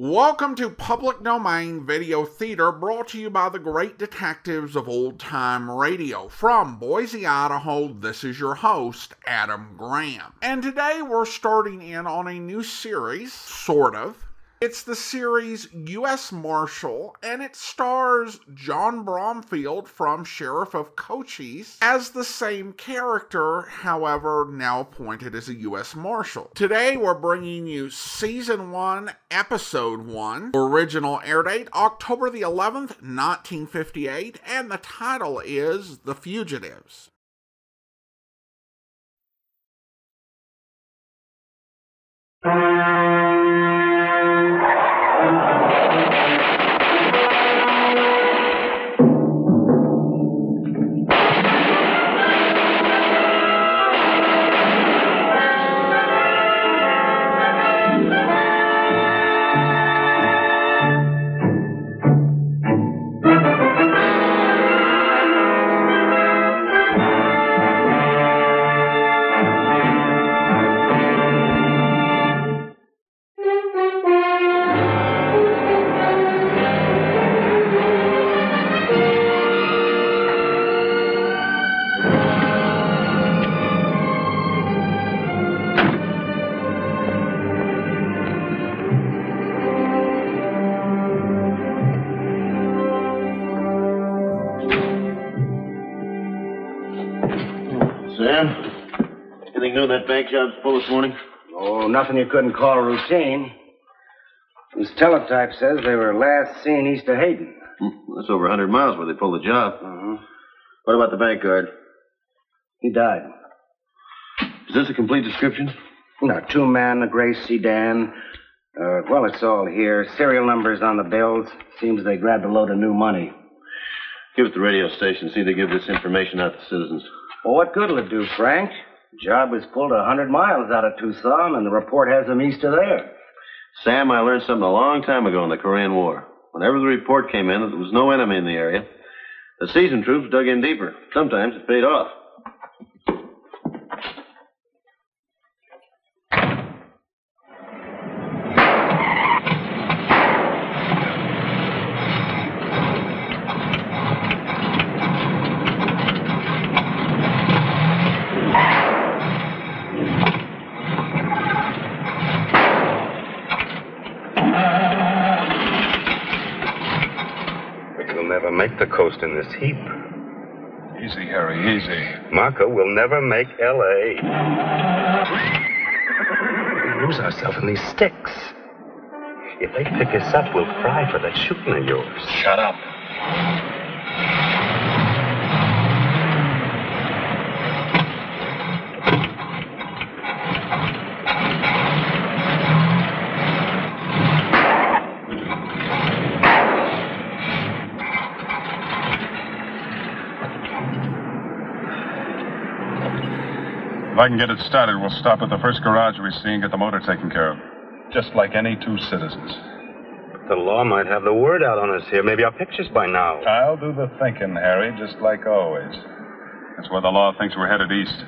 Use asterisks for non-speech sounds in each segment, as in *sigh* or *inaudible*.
Welcome to Public Domain Video Theater brought to you by the great detectives of old time radio. From Boise, Idaho, this is your host, Adam Graham. And today we're starting in on a new series, sort of. It's the series U.S. Marshal, and it stars John Bromfield from Sheriff of Cochise as the same character, however, now appointed as a U.S. Marshal. Today, we're bringing you Season 1, Episode 1. Original air date October the 11th, 1958, and the title is The Fugitives. New in that bank job full this morning? Oh, nothing you couldn't call routine. This teletype says they were last seen east of Hayden. Hmm, that's over 100 miles where they pulled the job. Uh-huh. What about the bank guard? He died. Is this a complete description? No, two men, a gray sedan. Uh, well, it's all here. Serial numbers on the bills. Seems they grabbed a load of new money. Give it to the radio station. See if they give this information out to citizens. Well, what good'll it do, Frank? Job was pulled a hundred miles out of Tucson, and the report has them east of there. Sam, I learned something a long time ago in the Korean War. Whenever the report came in that there was no enemy in the area, the seasoned troops dug in deeper. Sometimes it paid off. But you'll never make the coast heap. Easy, Harry, easy. Marco will never make L.A. we lose ourselves in these sticks. If they pick us up, we'll cry for that shooting of yours. Shut up. I can get it started, we'll stop at the first garage we see and get the motor taken care of. Just like any two citizens. The law might have the word out on us here. Maybe our pictures by now. I'll do the thinking, Harry, just like always. That's where the law thinks we're headed east.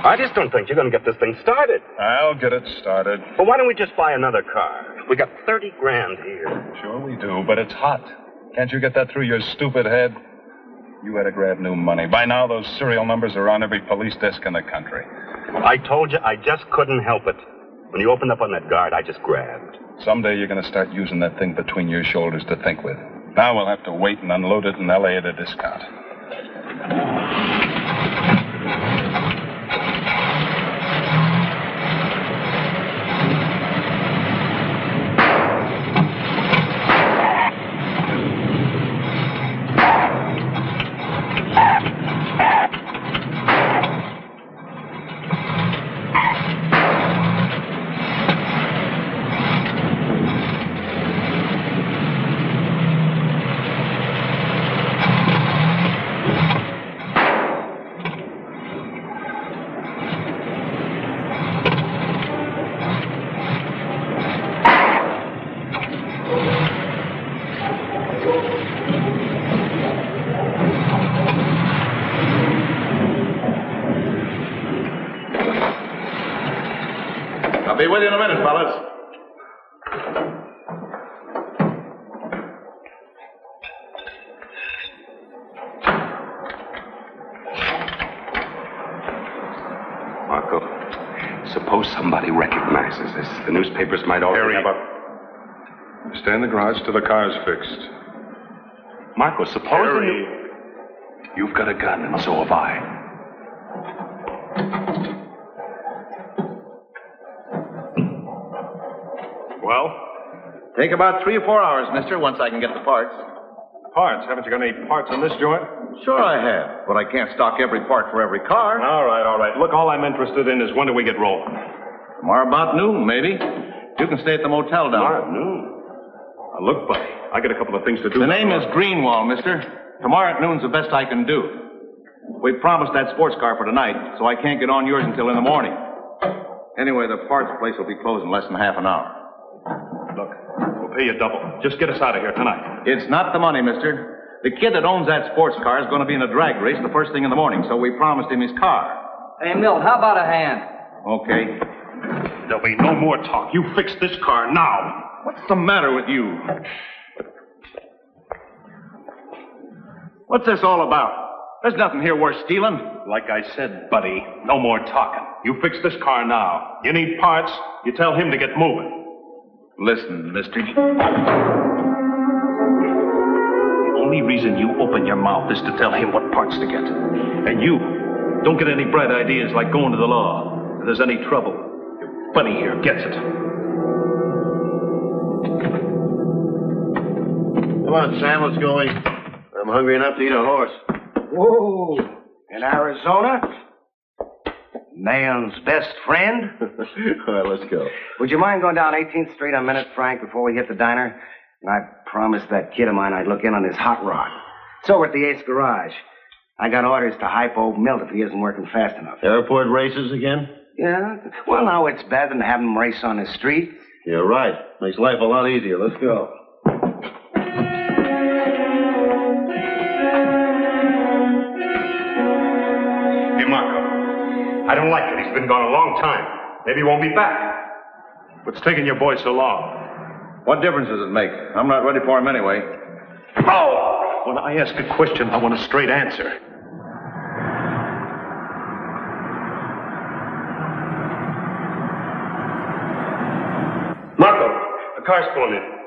I just don't think you're going to get this thing started. I'll get it started. Well, why don't we just buy another car? We got 30 grand here. Sure we do, but it's hot. Can't you get that through your stupid head? You had to grab new money. By now, those serial numbers are on every police desk in the country. I told you I just couldn't help it. When you opened up on that guard, I just grabbed. Someday you're going to start using that thing between your shoulders to think with. Now we'll have to wait and unload it in L.A. at a discount. Marco, suppose somebody recognizes this. The newspapers might already Harry. have a... Stay in the garage till the car's fixed. Marco, suppose... the new- You've got a gun, and so have I. Well? Take about three or four hours, mister, once I can get the parts. Parts. Haven't you got any parts on this joint? Sure I have, but I can't stock every part for every car. All right, all right. Look, all I'm interested in is when do we get rolling? Tomorrow about noon, maybe. You can stay at the motel down Tomorrow at noon. Now, look, buddy, I got a couple of things to do. The name is Greenwall, mister. Tomorrow at noon's the best I can do. We promised that sports car for tonight, so I can't get on yours until in the morning. Anyway, the parts place will be closed in less than half an hour. Look, we'll pay you double. Just get us out of here tonight. It's not the money, mister. The kid that owns that sports car is going to be in a drag race the first thing in the morning, so we promised him his car. Hey, Milt, how about a hand? Okay. There'll be no more talk. You fix this car now. What's the matter with you? What's this all about? There's nothing here worth stealing. Like I said, buddy, no more talking. You fix this car now. You need parts, you tell him to get moving. Listen, mister. The only reason you open your mouth is to tell him what parts to get. And you, don't get any bright ideas like going to the law. If there's any trouble, your buddy here gets it. Come on, Sam, let's go eat. I'm hungry enough to eat a horse. Whoa! In Arizona? Man's best friend? *laughs* All right, let's go. Would you mind going down 18th Street a minute, Frank, before we hit the diner? And I promised that kid of mine I'd look in on his hot rod. It's over at the Ace Garage. I got orders to hypo Milt if he isn't working fast enough. Airport races again? Yeah? Well, now it's better than having him race on the street. You're right. Makes life a lot easier. Let's go. Hey, Marco. I don't like it. He's been gone a long time. Maybe he won't be back. What's taking your boy so long? What difference does it make? I'm not ready for him anyway. Oh! When I ask a question, I want a straight answer. Marco, a car's pulling in.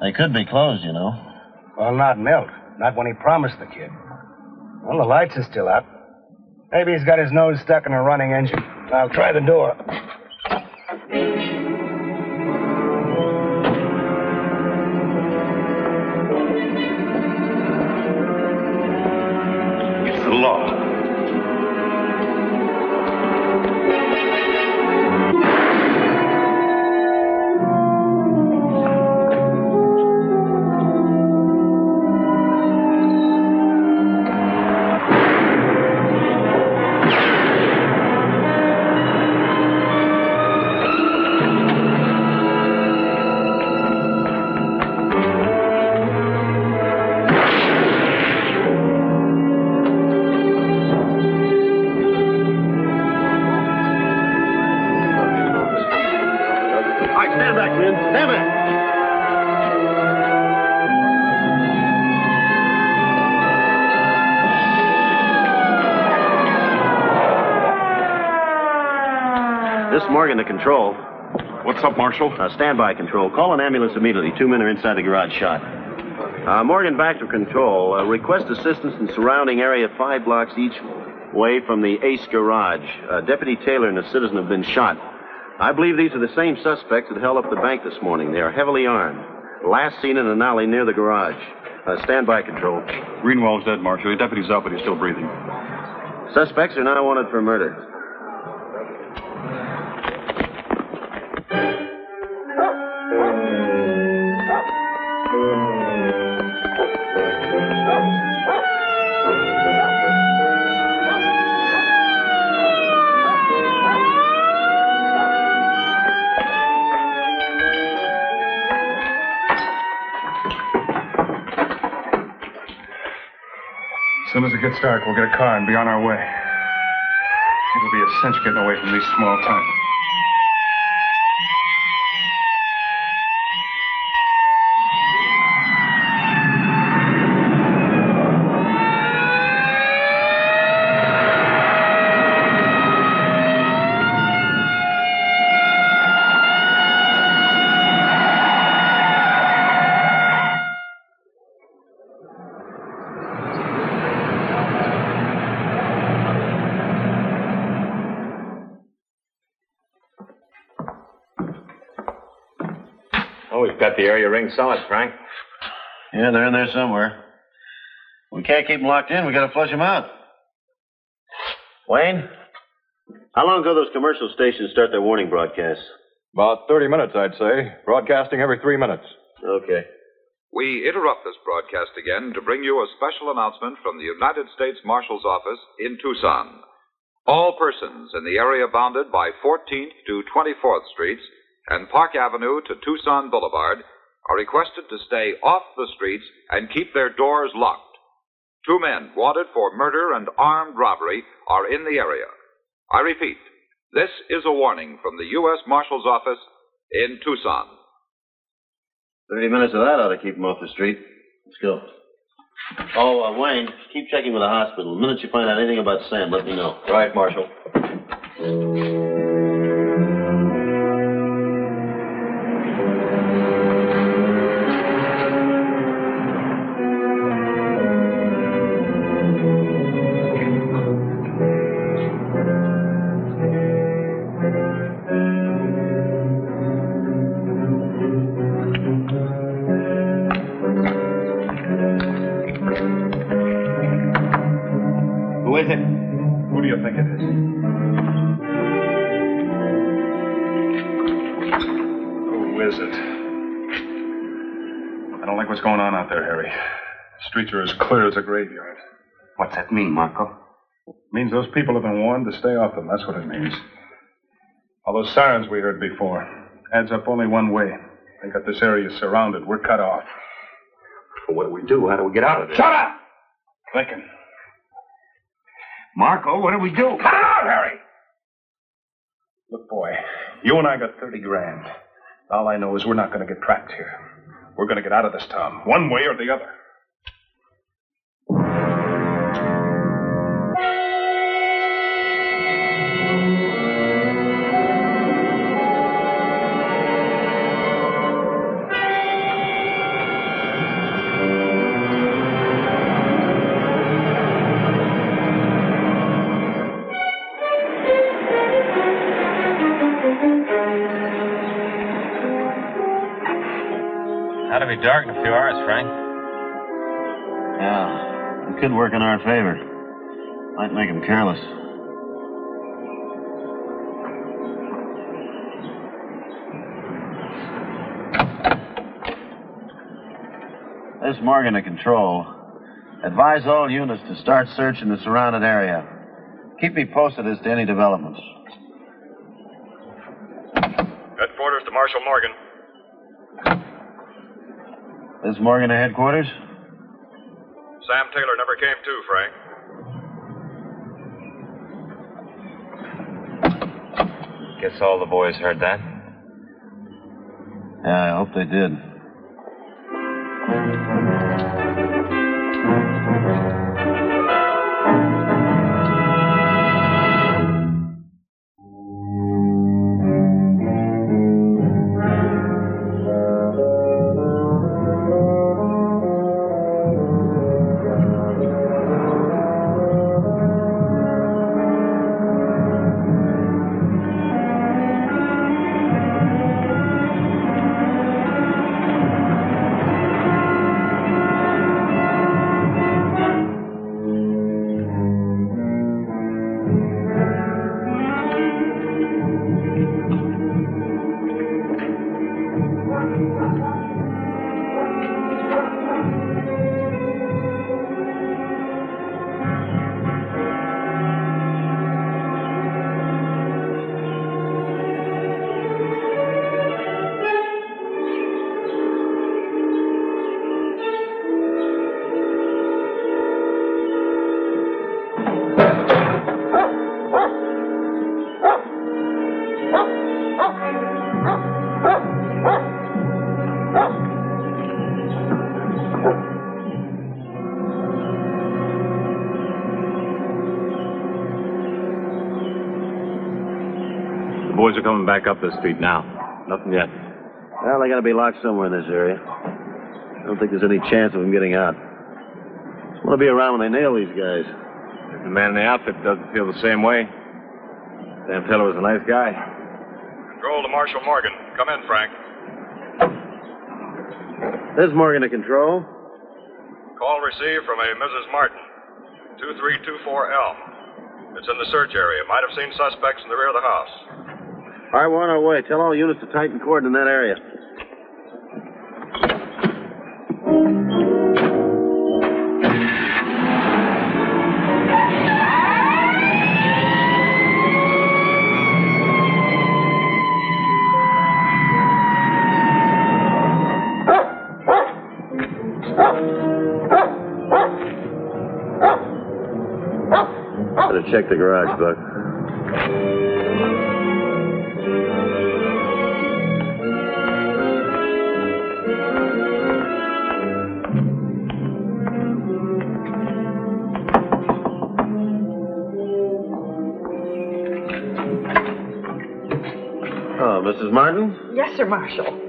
They could be closed, you know. Well, not Milt. Not when he promised the kid. Well, the lights are still out. Maybe he's got his nose stuck in a running engine. I'll try the door. This is Morgan to control. What's up, Marshal? Uh, standby control. Call an ambulance immediately. Two men are inside the garage shot. Uh, Morgan back to control. Uh, request assistance in surrounding area five blocks each way from the Ace Garage. Uh, Deputy Taylor and a citizen have been shot. I believe these are the same suspects that held up the bank this morning. They are heavily armed. Last seen in an alley near the garage. Uh, standby control. Greenwald's dead, Marshal. The deputy's up, but he's still breathing. Suspects are now wanted for murder. Soon as it gets dark, we'll get a car and be on our way. It'll be a cinch getting away from these small towns. Got the area ring solid, Frank. Yeah, they're in there somewhere. We can't keep them locked in. We gotta flush them out. Wayne? How long ago those commercial stations start their warning broadcasts? About 30 minutes, I'd say. Broadcasting every three minutes. Okay. We interrupt this broadcast again to bring you a special announcement from the United States Marshal's Office in Tucson. All persons in the area bounded by 14th to 24th Streets and Park Avenue to Tucson Boulevard are requested to stay off the streets and keep their doors locked. Two men wanted for murder and armed robbery are in the area. I repeat, this is a warning from the U.S. Marshal's Office in Tucson. Thirty minutes of that ought to keep them off the street. Let's go. Oh, uh, Wayne, keep checking with the hospital. The minute you find out anything about Sam, let me know. Right, Marshal. Streets are as clear as a graveyard. What's that mean, Marco? It means those people have been warned to stay off them. That's what it means. All those sirens we heard before adds up only one way. They got this area surrounded. We're cut off. What do we do? How do we get out of this? Shut up! Thinking. Marco, what do we do? Cut it out, Harry! Look, boy, you and I got 30 grand. All I know is we're not going to get trapped here. We're going to get out of this town, one way or the other. Be dark in a few hours, Frank. Yeah, it could work in our favor. Might make them careless. This Morgan to control. Advise all units to start searching the surrounding area. Keep me posted as to any developments. Headquarters to Marshal Morgan. This Morgan at headquarters? Sam Taylor never came to, Frank. Guess all the boys heard that. Yeah, I hope they did. Coming back up the street now. Nothing yet. Well, they gotta be locked somewhere in this area. I don't think there's any chance of them getting out. Just want to be around when they nail these guys. If the man in the outfit doesn't feel the same way. Sam Taylor was a nice guy. Control to Marshal Morgan. Come in, Frank. This is Morgan to control. Call received from a Mrs. Martin. 2324 Elm. It's in the search area. Might have seen suspects in the rear of the house. We're on our way. Tell all units to tighten cord in that area. Better check the garage, Buck. Mrs. Martin? Yes, sir, Marshal.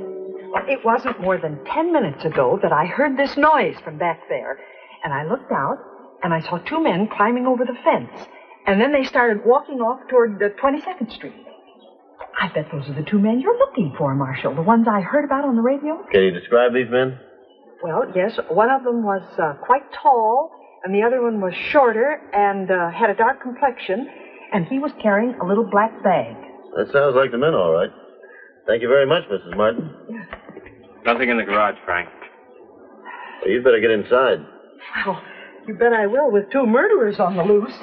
It wasn't more than ten minutes ago that I heard this noise from back there. And I looked out, and I saw two men climbing over the fence. And then they started walking off toward the 22nd Street. I bet those are the two men you're looking for, Marshal. The ones I heard about on the radio? Can you describe these men? Well, yes. One of them was uh, quite tall, and the other one was shorter and uh, had a dark complexion, and he was carrying a little black bag. That sounds like the men, all right. Thank you very much, Mrs. Martin. Nothing in the garage, Frank. Well, you'd better get inside. Well, you bet I will with two murderers on the loose.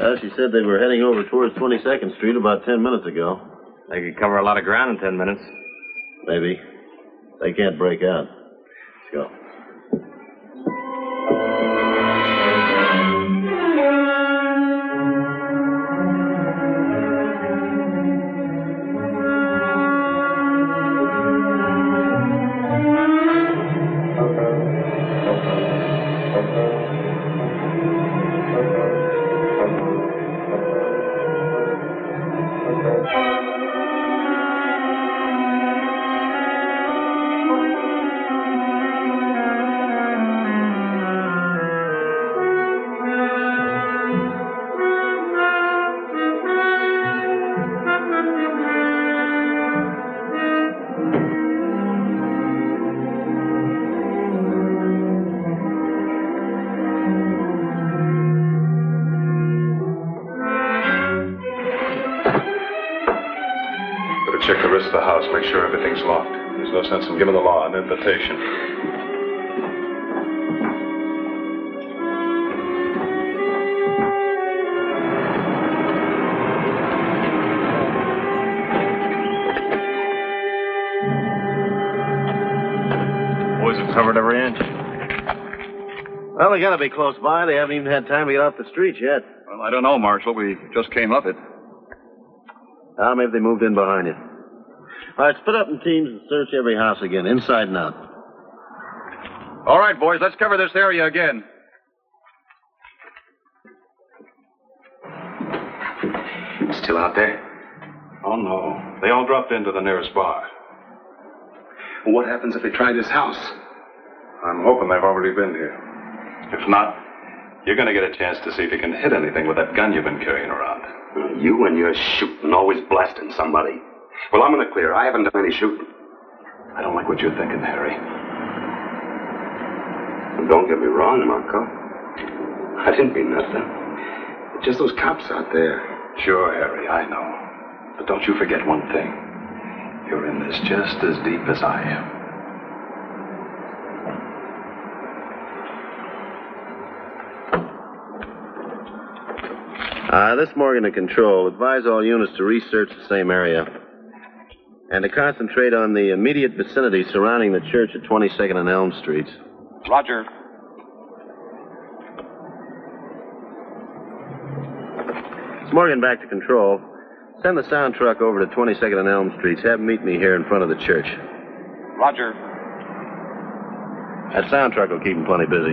Well, she said they were heading over towards 22nd Street about 10 minutes ago. They could cover a lot of ground in ten minutes. Maybe. They can't break out. Let's go. Check the rest of the house, make sure everything's locked. There's no sense in giving the law an invitation. Boys have covered every inch. Well, they gotta be close by. They haven't even had time to get off the streets yet. Well, I don't know, Marshal. We just came up it. Ah, maybe they moved in behind you. All right, split up in teams and search every house again, inside and out. All right, boys, let's cover this area again. Still out there? Oh, no. They all dropped into the nearest bar. What happens if they try this house? I'm hoping they've already been here. If not, you're going to get a chance to see if you can hit anything with that gun you've been carrying around. You and your shooting, always blasting somebody. Well, I'm in the clear. I haven't done any shooting. I don't like what you're thinking, Harry. Don't get me wrong, Marco. I didn't mean nothing. It's Just those cops out there. Sure, Harry, I know. But don't you forget one thing. You're in this just as deep as I am. Uh, this Morgan to control. Advise all units to research the same area. And to concentrate on the immediate vicinity surrounding the church at 22nd and Elm Streets. Roger. It's Morgan back to control. Send the sound truck over to 22nd and Elm Streets. Have them meet me here in front of the church. Roger. That sound truck will keep them plenty busy.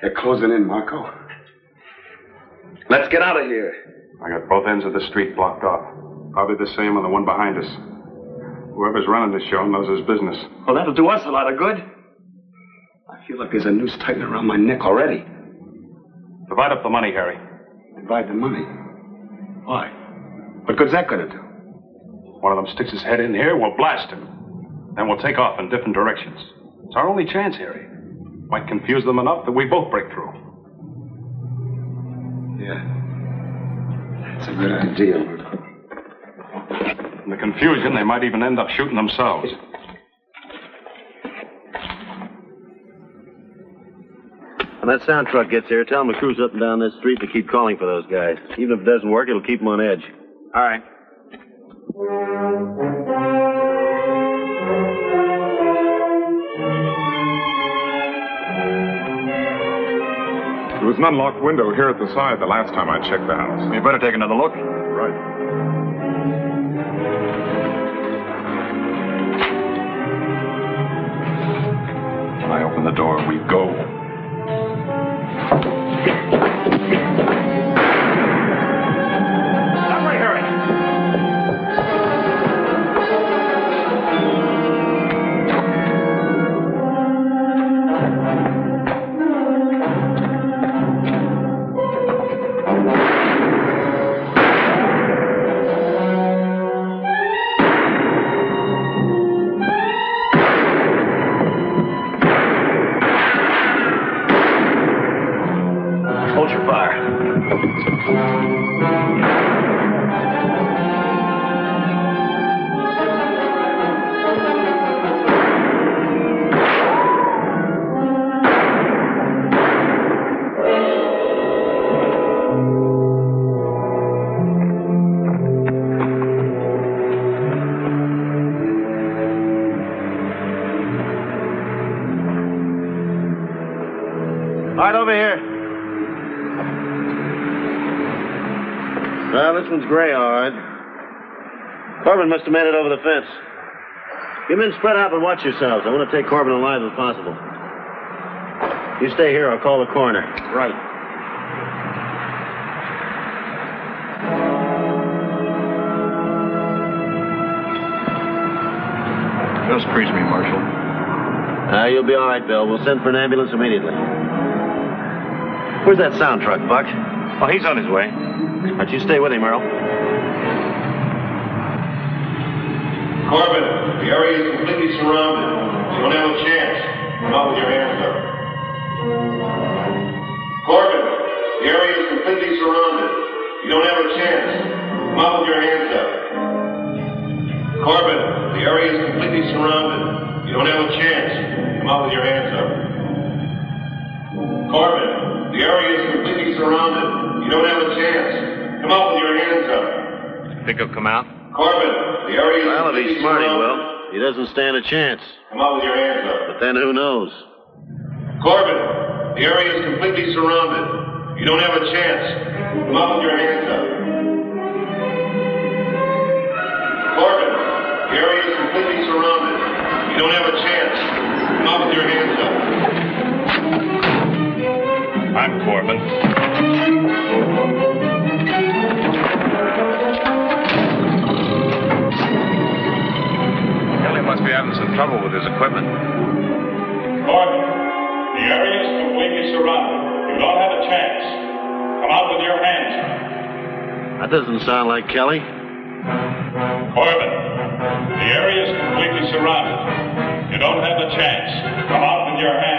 They're closing in, Marco. Let's get out of here. I got both ends of the street blocked off. Probably the same on the one behind us. Whoever's running this show knows his business. Well, that'll do us a lot of good. I feel like there's a noose tightened around my neck already. Divide up the money, Harry. Divide the money? Why? What good's that going to do? One of them sticks his head in here, we'll blast him. Then we'll take off in different directions. It's our only chance, Harry. Might confuse them enough that we both break through. Yeah. That's a good idea, Marco. In the confusion, they might even end up shooting themselves. When that sound truck gets here, tell them to cruise up and down this street to keep calling for those guys. Even if it doesn't work, it'll keep them on edge. All right. There was an unlocked window here at the side the last time I checked the house. You better take another look. Right. The door, we go. Right, over here. Well, this one's gray, all right. Corbin must have made it over the fence. You men spread out and watch yourselves. I want to take Corbin alive if possible. You stay here. I'll call the coroner. Right. Just crease me, Marshal. Ah, you'll be all right, Bill. We'll send for an ambulance immediately. Where's that sound truck, Buck? Oh, he's on his way. Don't you stay with him, Earl? Corbin, the area is completely surrounded. You don't have a chance. Come out with your hands up. Corbin, the area is completely surrounded. You don't have a chance. Come out with your hands up. Corbin, the area is completely surrounded. You don't have a chance. Come out with your hands up. You don't have a chance. Come out with your hands up. Think he'll come out? Corbin, the area is Well, if completely he's smart, he will. He doesn't stand a chance. Come out with your hands up. But then who knows? Corbin, the area is completely surrounded. You don't have a chance. Come out with your hands up. Corbin, the area is completely surrounded. You don't have a chance. Come out with your hands up. I'm Corbin. Kelly must be having some trouble with his equipment. Corbin, the area is completely surrounded. You don't have a chance. Come out with your hands up. That doesn't sound like Kelly. Corbin, the area is completely surrounded. You don't have a chance. Come out with your hands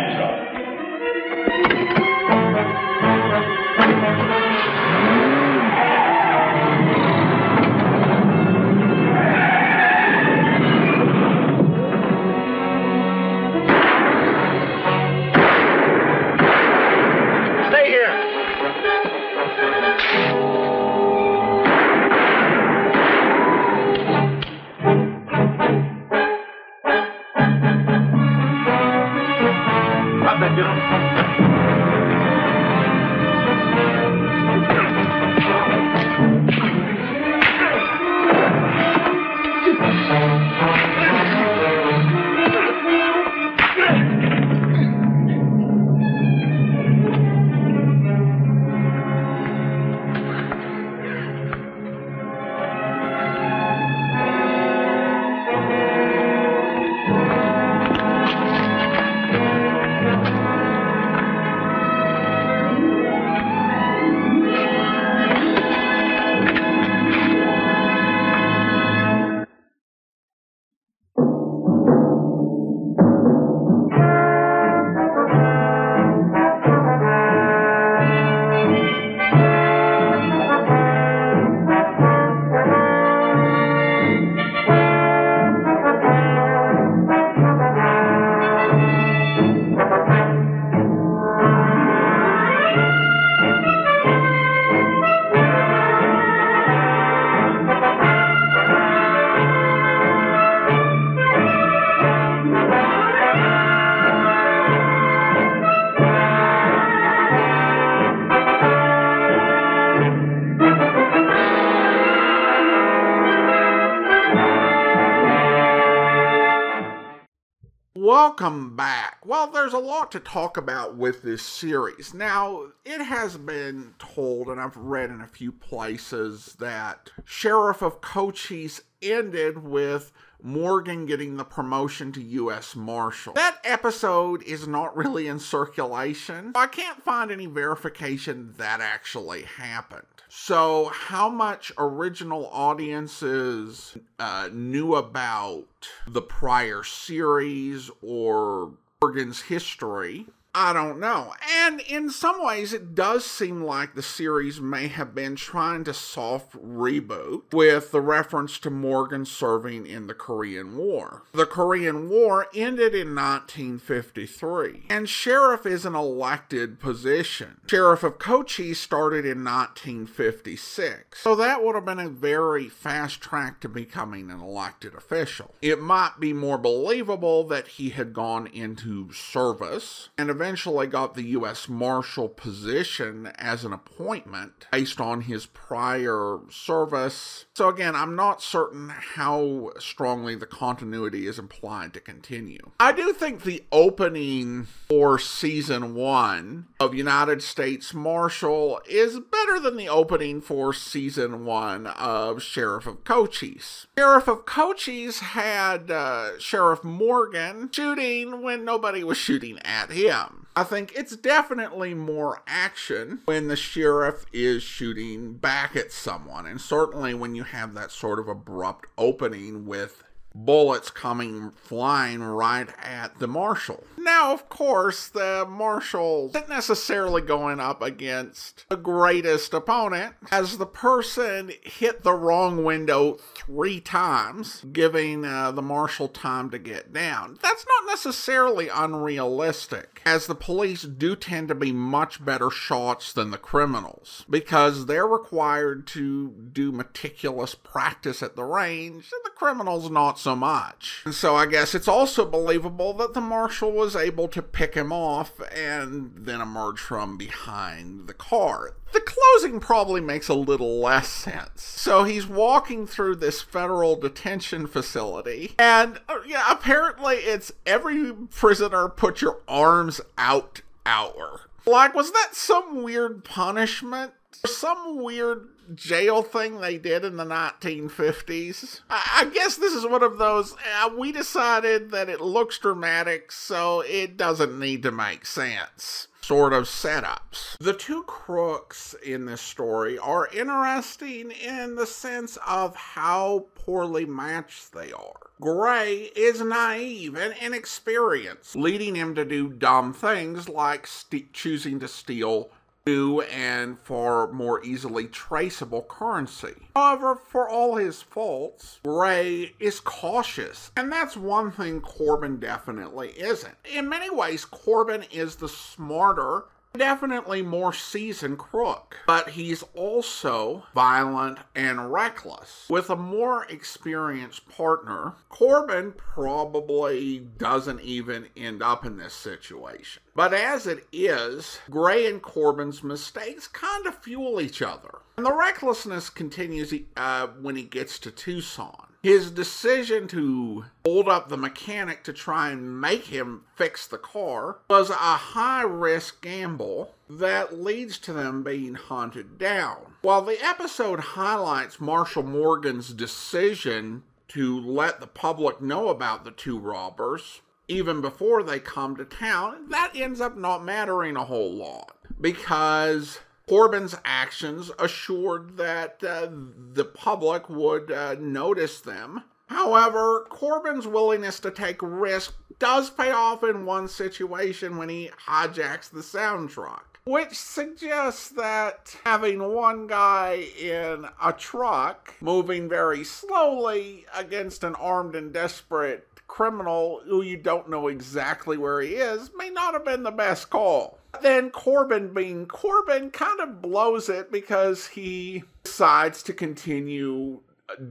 Welcome back. Well, there's a lot to talk about with this series. Now, it has been told, and I've read in a few places, that Sheriff of Cochise ended with Morgan getting the promotion to U.S. Marshal. That episode is not really in circulation. I can't find any verification that actually happened. So, how much original audiences uh, knew about the prior series or Morgan's history I don't know. And in some ways, it does seem like the series may have been trying to soft reboot with the reference to Morgan serving in the Korean War. The Korean War ended in 1953, and sheriff is an elected position. Sheriff of Cochise started in 1956, so that would have been a very fast track to becoming an elected official. It might be more believable that he had gone into service and eventually got the U.S. Marshal position as an appointment based on his prior service. So, again, I'm not certain how strongly the continuity is implied to continue. I do think the opening for season one of United States Marshal is better than the opening for season one of Sheriff of Cochise. Sheriff of Cochise had uh, Sheriff Morgan shooting when nobody was shooting at him. I think it's definitely more action when the sheriff is shooting back at someone, and certainly when you have that sort of abrupt opening with bullets coming flying right at the marshal. Now, of course, the marshal isn't necessarily going up against the greatest opponent, as the person hit the wrong window three times, giving uh, the marshal time to get down. That's not necessarily unrealistic, as the police do tend to be much better shots than the criminals, because they're required to do meticulous practice at the range, and the criminals not so much. And so I guess it's also believable that the marshal was able to pick him off and then emerge from behind the car. The closing probably makes a little less sense. So he's walking through this federal detention facility, and uh, yeah, apparently it's every prisoner put your arms out hour. Like, was that some weird punishment? Some weird jail thing they did in the 1950s. I, guess this is one of those. Uh, we decided that it looks dramatic, so it doesn't need to make sense sort of setups. The two crooks in this story are interesting in the sense of how poorly matched they are. Gray is naive and inexperienced, leading him to do dumb things like choosing to steal new and far more easily traceable currency. However, for all his faults, Gray is cautious, and that's one thing Corbin definitely isn't. In many ways, Corbin is the smarter definitely more seasoned crook, but he's also violent and reckless. With a more experienced partner, Corbin probably doesn't even end up in this situation. But as it is, Gray and Corbin's mistakes kind of fuel each other. And the recklessness continues uh, when he gets to Tucson. His decision to hold up the mechanic to try and make him fix the car was a high risk gamble that leads to them being hunted down. While the episode highlights Marshal Morgan's decision to let the public know about the two robbers, even before they come to town, that ends up not mattering a whole lot because Corbin's actions assured that uh, the public would uh, notice them. However, Corbin's willingness to take risk does pay off in one situation when he hijacks the sound truck, which suggests that having one guy in a truck moving very slowly against an armed and desperate criminal who you don't know exactly where he is may not have been the best call. Then Corbin, being Corbin, kind of blows it because he decides to continue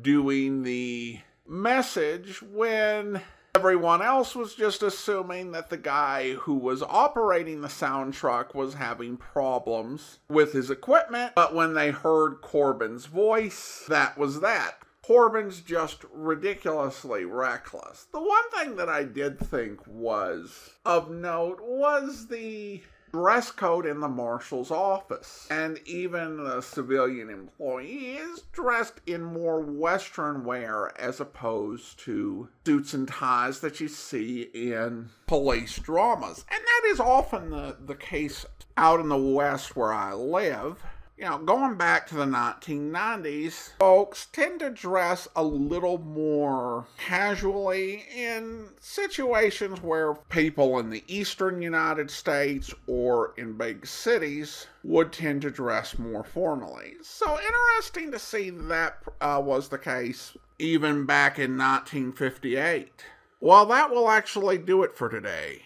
doing the message when everyone else was just assuming that the guy who was operating the sound truck was having problems with his equipment. But when they heard Corbin's voice, that was that. Corbin's just ridiculously reckless. The one thing that I did think was of note was the dress code in the marshal's office. And even the civilian employee is dressed in more Western wear as opposed to suits and ties that you see in police dramas. And that is often the, the case out in the West where I live you know, going back to the 1990s, folks tend to dress a little more casually in situations where people in the eastern United States or in big cities would tend to dress more formally. So interesting to see that uh, was the case even back in 1958. Well, that will actually do it for today.